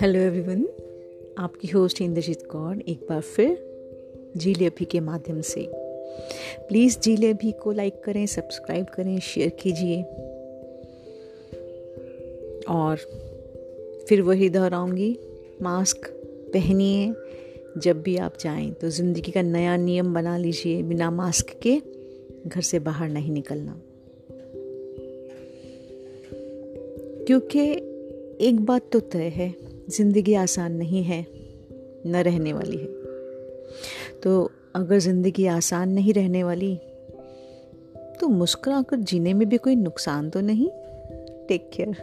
Hello everyone आपकी host Inderjit Kaur एक बार फिर जी अभी के माध्यम से। प्लीज़ जी अभी को लाइक करें सब्सक्राइब करें शेयर कीजिए। और फिर वही दोहराऊँगी मास्क पहनिए। जब भी आप जाएँ तो ज़िंदगी का नया नियम बना लीजिए, बिना मास्क के घर से बाहर नहीं निकलना। क्योंकि एक बात तो तय है, ज़िंदगी आसान नहीं है, न रहने वाली है। तो अगर ज़िंदगी आसान नहीं रहने वाली तो मुस्कुरा कर जीने में भी कोई नुकसान तो नहीं? Take care